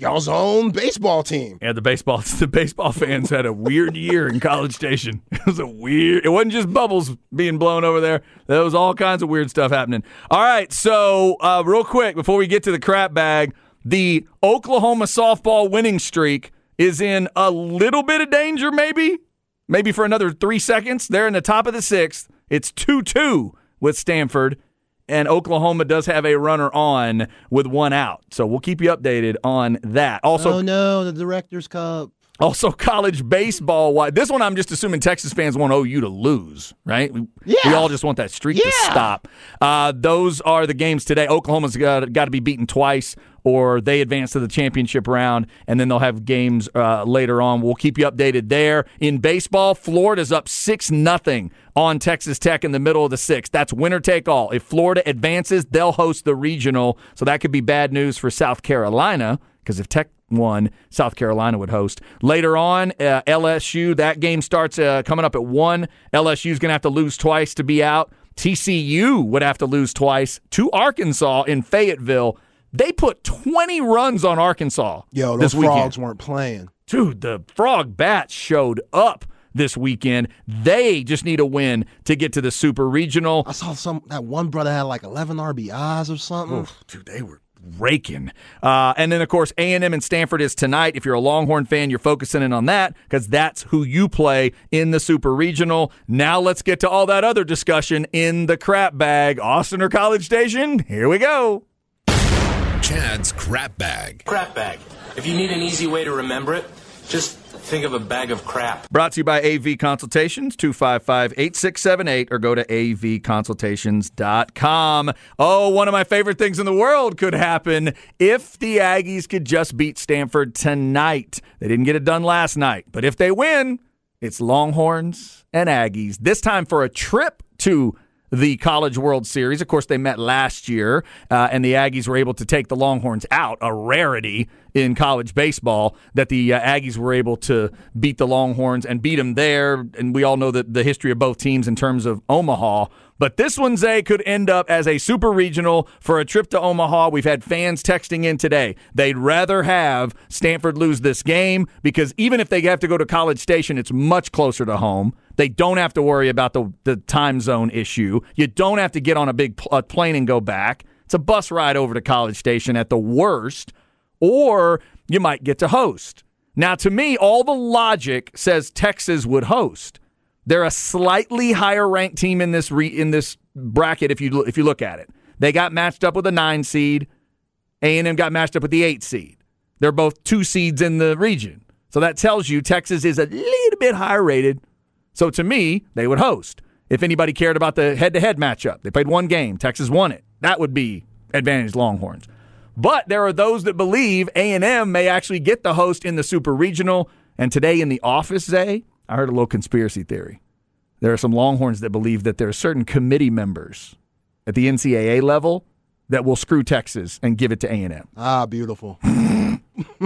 y'all's own baseball team. Yeah, the baseball the baseball fans had a weird year in College Station. It was a weird. It wasn't just bubbles being blown over there. There was all kinds of weird stuff happening. All right, so uh, real quick before we get to the crap bag, the Oklahoma softball winning streak is in a little bit of danger. Maybe, maybe for another three seconds. They're in the top of the sixth. It's two two with Stanford and Oklahoma does have a runner on with one out. So we'll keep you updated on that. Also, oh no, the Directors Cup. Also, college baseball. Why this one? I'm just assuming Texas fans want OU to lose, right? We, Yeah. we all just want that streak to stop. Uh, those are the games today. Oklahoma's got, got to be beaten twice, or they advance to the championship round, and then they'll have games uh, later on. We'll keep you updated there. In baseball, Florida's up six nothing on Texas Tech in the middle of the sixth. That's winner take all. If Florida advances, they'll host the regional, so that could be bad news for South Carolina because if Tech won, South Carolina would host. Later on, uh, LSU, that game starts uh, coming up at 1. LSU's going to have to lose twice to be out. TCU would have to lose twice to Arkansas in Fayetteville. They put 20 runs on Arkansas Yo, this those weekend. frogs weren't playing. Dude, the Frog Bats showed up this weekend. They just need a win to get to the Super Regional. I saw some that one brother had like 11 RBIs or something. dude, they were raking. Uh, and then, of course, A&M and Stanford is tonight. If you're a Longhorn fan, you're focusing in on that because that's who you play in the Super Regional. Now let's get to all that other discussion in the crap bag. Austin or College Station? Here we go. Chad's Crap Bag. Crap bag. If you need an easy way to remember it, just think of a bag of crap. Brought to you by AV Consultations, 255 8678, or go to avconsultations.com. Oh, one of my favorite things in the world could happen if the Aggies could just beat Stanford tonight. They didn't get it done last night, but if they win, it's Longhorns and Aggies. This time for a trip to the College World Series. Of course, they met last year, uh, and the Aggies were able to take the Longhorns out, a rarity in college baseball that the uh, Aggies were able to beat the Longhorns and beat them there. And we all know that the history of both teams in terms of Omaha. But this one, Zay, could end up as a super regional for a trip to Omaha. We've had fans texting in today. They'd rather have Stanford lose this game because even if they have to go to College Station, it's much closer to home. They don't have to worry about the, the time zone issue. You don't have to get on a big pl- uh, plane and go back. It's a bus ride over to College Station at the worst, or you might get to host. Now, to me, all the logic says Texas would host. They're a slightly higher ranked team in this re- in this bracket if you if you look at it. They got matched up with a nine seed. A&M got matched up with the eight seed. They're both two seeds in the region. So that tells you Texas is a little bit higher rated. So to me, they would host. If anybody cared about the head to head matchup, they played one game. Texas won it. That would be advantage Longhorns. But there are those that believe A&M may actually get the host in the Super Regional. And today in the office, Zay, I heard a little conspiracy theory. There are some Longhorns that believe that there are certain committee members at the NCAA level that will screw Texas and give it to A&M. Ah, beautiful.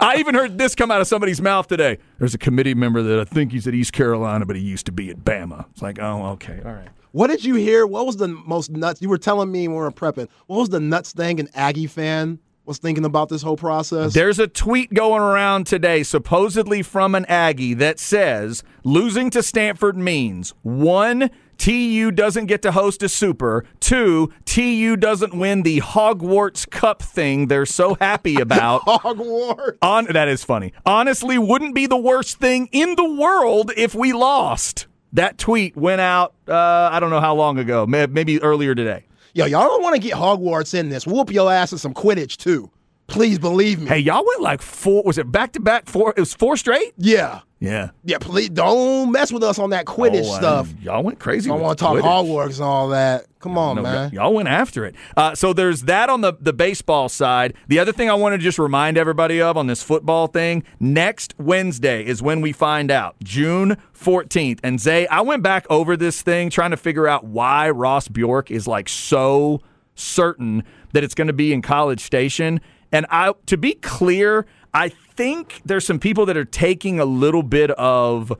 I even heard this come out of somebody's mouth today. There's a committee member that I think he's at East Carolina, but he used to be at Bama. It's like, oh, okay, all right. What did you hear? What was the most nuts? You were telling me when we were prepping. What was the nuts thing an Aggie fan was thinking about this whole process? There's a tweet going around today, supposedly from an Aggie, that says losing to Stanford means one, TU doesn't get to host a super, two, TU doesn't win the Hogwarts Cup thing they're so happy about. Hogwarts. On that is funny. Honestly, wouldn't be the worst thing in the world if we lost. That tweet went out. Uh, I don't know how long ago. Maybe earlier today. Yo, y'all don't want to get Hogwarts in this. Whoop your ass in some Quidditch too. Please believe me. Hey, y'all went like four. Was it back to back four? It was four straight. Yeah. Yeah. Yeah, please don't mess with us on that Quidditch Oh, I- stuff. y'all went crazy. I want to talk Quidditch. Hogwarts and all that. Come on, No, man. y'all went after it. Uh, so there's that on the, the baseball side. The other thing I want to just remind everybody of on this football thing next Wednesday is when we find out, June 14th. And Zay, I went back over this thing trying to figure out why Ross Bjork is like so certain that it's going to be in College Station. And I, to be clear, I think there's some people that are taking a little bit of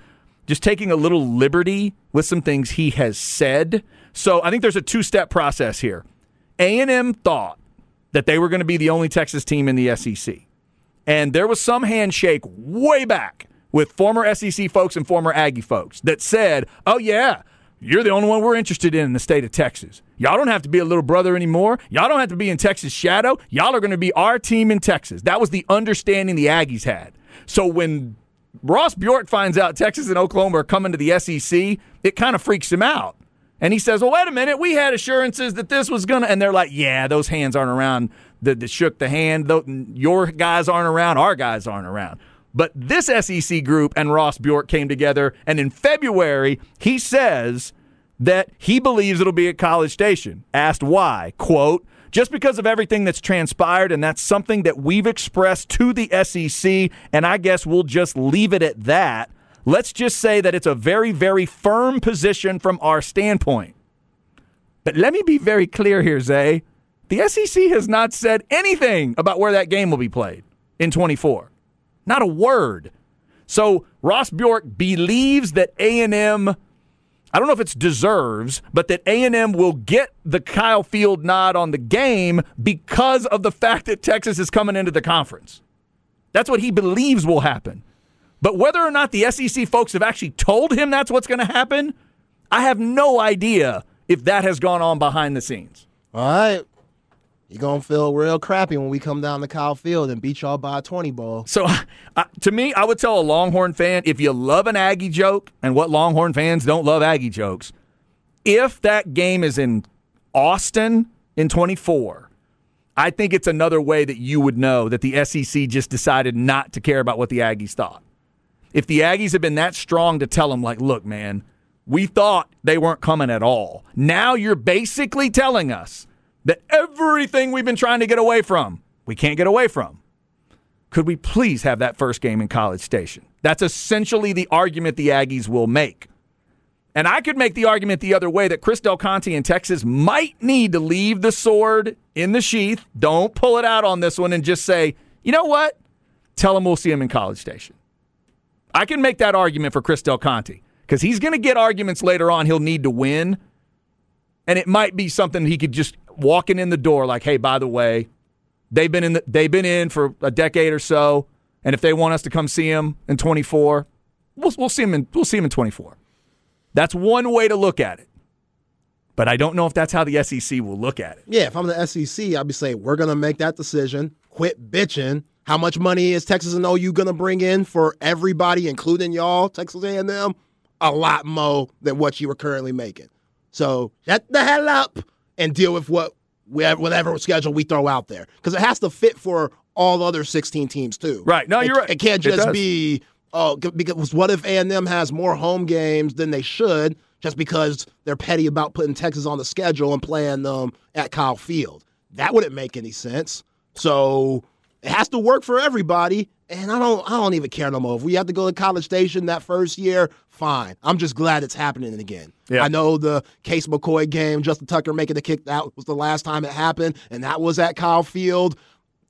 just taking a little liberty with some things he has said. So I think there's a two-step process here. A&M thought that they were going to be the only Texas team in the SEC. And there was some handshake way back with former SEC folks and former Aggie folks that said, "Oh yeah, you're the only one we're interested in in the state of Texas. Y'all don't have to be a little brother anymore. Y'all don't have to be in Texas shadow. Y'all are going to be our team in Texas." That was the understanding the Aggies had. So when Ross Bjork finds out Texas and Oklahoma are coming to the SEC, it kind of freaks him out. And he says, Well, wait a minute. We had assurances that this was going to. And they're like, Yeah, those hands aren't around that, shook the hand. Your guys aren't around. Our guys aren't around. But this SEC group and Ross Bjork came together. And in February, he says that he believes it'll be at College Station. Asked why, quote, just because of everything that's transpired, and that's something that we've expressed to the SEC, and I guess we'll just leave it at that. Let's just say that it's a very, very firm position from our standpoint. But let me be very clear here, Zay. The SEC has not said anything about where that game will be played in 24. Not a word. So Ross Bjork believes that A&M I don't know if it's deserves, but that A&M will get the Kyle Field nod on the game because of the fact that Texas is coming into the conference. That's what he believes will happen. But whether or not the SEC folks have actually told him that's what's going to happen, I have no idea if that has gone on behind the scenes. All right. You're going to feel real crappy when we come down to Kyle Field and beat y'all by a 20 ball. So, uh, to me, I would tell a Longhorn fan if you love an Aggie joke, and what Longhorn fans don't love Aggie jokes, if that game is in Austin in 24, I think it's another way that you would know that the SEC just decided not to care about what the Aggies thought. If the Aggies had been that strong to tell them, like, look, man, we thought they weren't coming at all. Now you're basically telling us that everything we've been trying to get away from, we can't get away from. Could we please have that first game in College Station? That's essentially the argument the Aggies will make. And I could make the argument the other way that Chris Del Conte in Texas might need to leave the sword in the sheath. Don't pull it out on this one and just say, you know what? Tell him we'll see him in College Station. I can make that argument for Chris Del Conte because he's going to get arguments later on he'll need to win. And it might be something he could just walking in the door like, hey, by the way, they've been in the, they've been in for a decade or so, and if they want us to come see them in 24, we'll, we'll see them in we'll see him in 24. That's one way to look at it. But I don't know if that's how the SEC will look at it. Yeah, if I'm the SEC, I'd be saying we're gonna make that decision. Quit bitching. How much money is Texas and OU gonna bring in for everybody, including y'all, Texas A&M? A lot more than what you were currently making. So shut the hell up and deal with what whatever schedule we throw out there because it has to fit for all other 16 teams too. Right. No, It- you're right. It can't just does. be oh because what if A&M has more home games than they should just because they're petty about putting Texas on the schedule and playing them at Kyle Field. That wouldn't make any sense. So it has to work for everybody. And I don't I don't even care no more. If we have to go to College Station that first year, fine. I'm just glad it's happening again. Yeah. I know the Case McCoy game, Justin Tucker making the kick, that was the last time it happened, and that was at Kyle Field.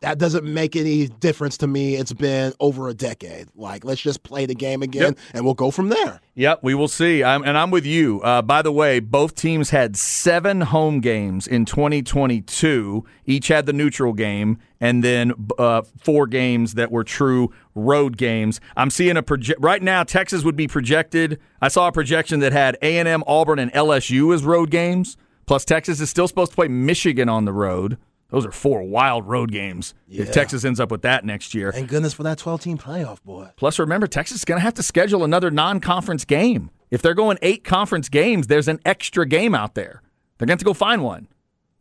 That doesn't make any difference to me. It's been over a decade. Like, let's just play the game again, Yep. and we'll go from there. Yep, we will see. I'm, and I'm with you. Uh, by the way, both teams had seven home games in 2022. Each had the neutral game, and then uh, four games that were true road games. I'm seeing a project right now. Texas would be projected. I saw a projection that had A&M, Auburn, and LSU as road games. Plus, Texas is still supposed to play Michigan on the road. Those are four wild road games. If Texas ends up with that next year. Thank goodness for that 12 team playoff, boy. Plus, remember, Texas is going to have to schedule another non conference game. If they're going eight conference games, there's an extra game out there. They're going to have to go find one.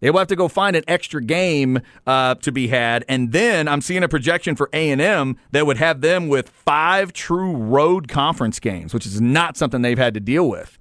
They will have to go find an extra game uh, to be had, and then I'm seeing a projection for A and M that would have them with five true road conference games, which is not something they've had to deal with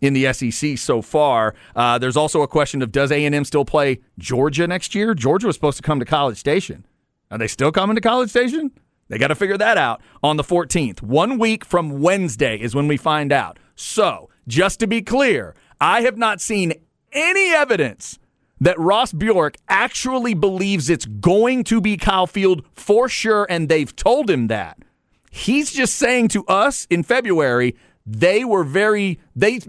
in the SEC so far. Uh, there's also a question of does A and M still play Georgia next year? Georgia was supposed to come to College Station. Are they still coming to College Station? They got to figure that out on the 14th. One week from Wednesday is when we find out. So, just to be clear, I have not seen any evidence that Ross Bjork actually believes it's going to be Kyle Field for sure, and they've told him that. He's just saying to us in February they were very they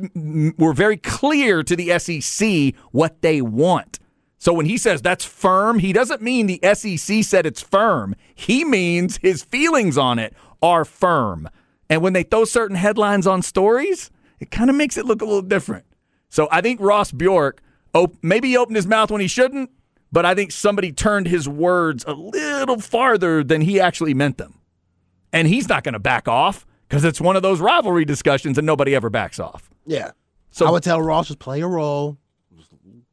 were very clear to the SEC what they want. So when he says that's firm, he doesn't mean the SEC said it's firm. He means his feelings on it are firm. And when they throw certain headlines on stories, it kind of makes it look a little different. So I think Ross Bjork op- maybe he opened his mouth when he shouldn't, but I think somebody turned his words a little farther than he actually meant them. And he's not going to back off because it's one of those rivalry discussions and nobody ever backs off. Yeah. So- I would tell Ross just play a role,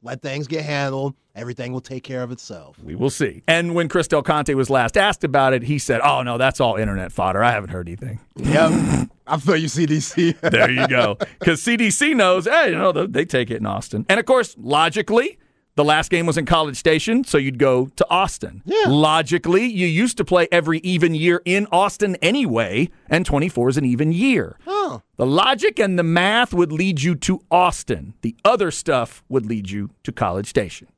let things get handled. Everything will take care of itself. We will see. And when Chris Del Conte was last asked about it, he said, Oh, no, that's all internet fodder. I haven't heard anything. Yep. I feel you, CDC. There you go. Because CDC knows, hey, you know, they take it in Austin. And of course, logically, the last game was in College Station, so you'd go to Austin. Yeah. Logically, you used to play every even year in Austin anyway, and 24 is an even year. oh. The logic and the math would lead you to Austin. The other stuff would lead you to College Station.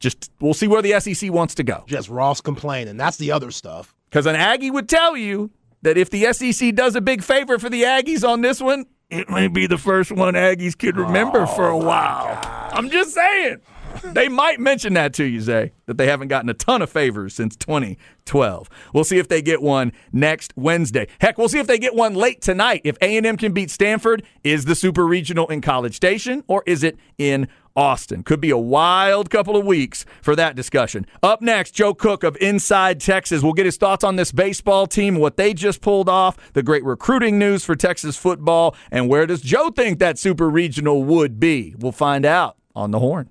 Just we'll see where the SEC wants to go. Just Ross complaining. That's the other stuff. Because an Aggie would tell you that if the SEC does a big favor for the Aggies on this one, it may be the first one Aggies could remember oh for a while. I'm just saying. They might mention that to you, Zay, that they haven't gotten a ton of favors since 2012. We'll see if they get one next Wednesday. Heck, we'll see if they get one late tonight. If A&M can beat Stanford, is the Super Regional in College Station or is it in Austin? Could be a wild couple of weeks for that discussion. Up next, Joe Cook of Inside Texas. We'll get his thoughts on this baseball team, what they just pulled off, the great recruiting news for Texas football, and where does Joe think that Super Regional would be? We'll find out on the horn.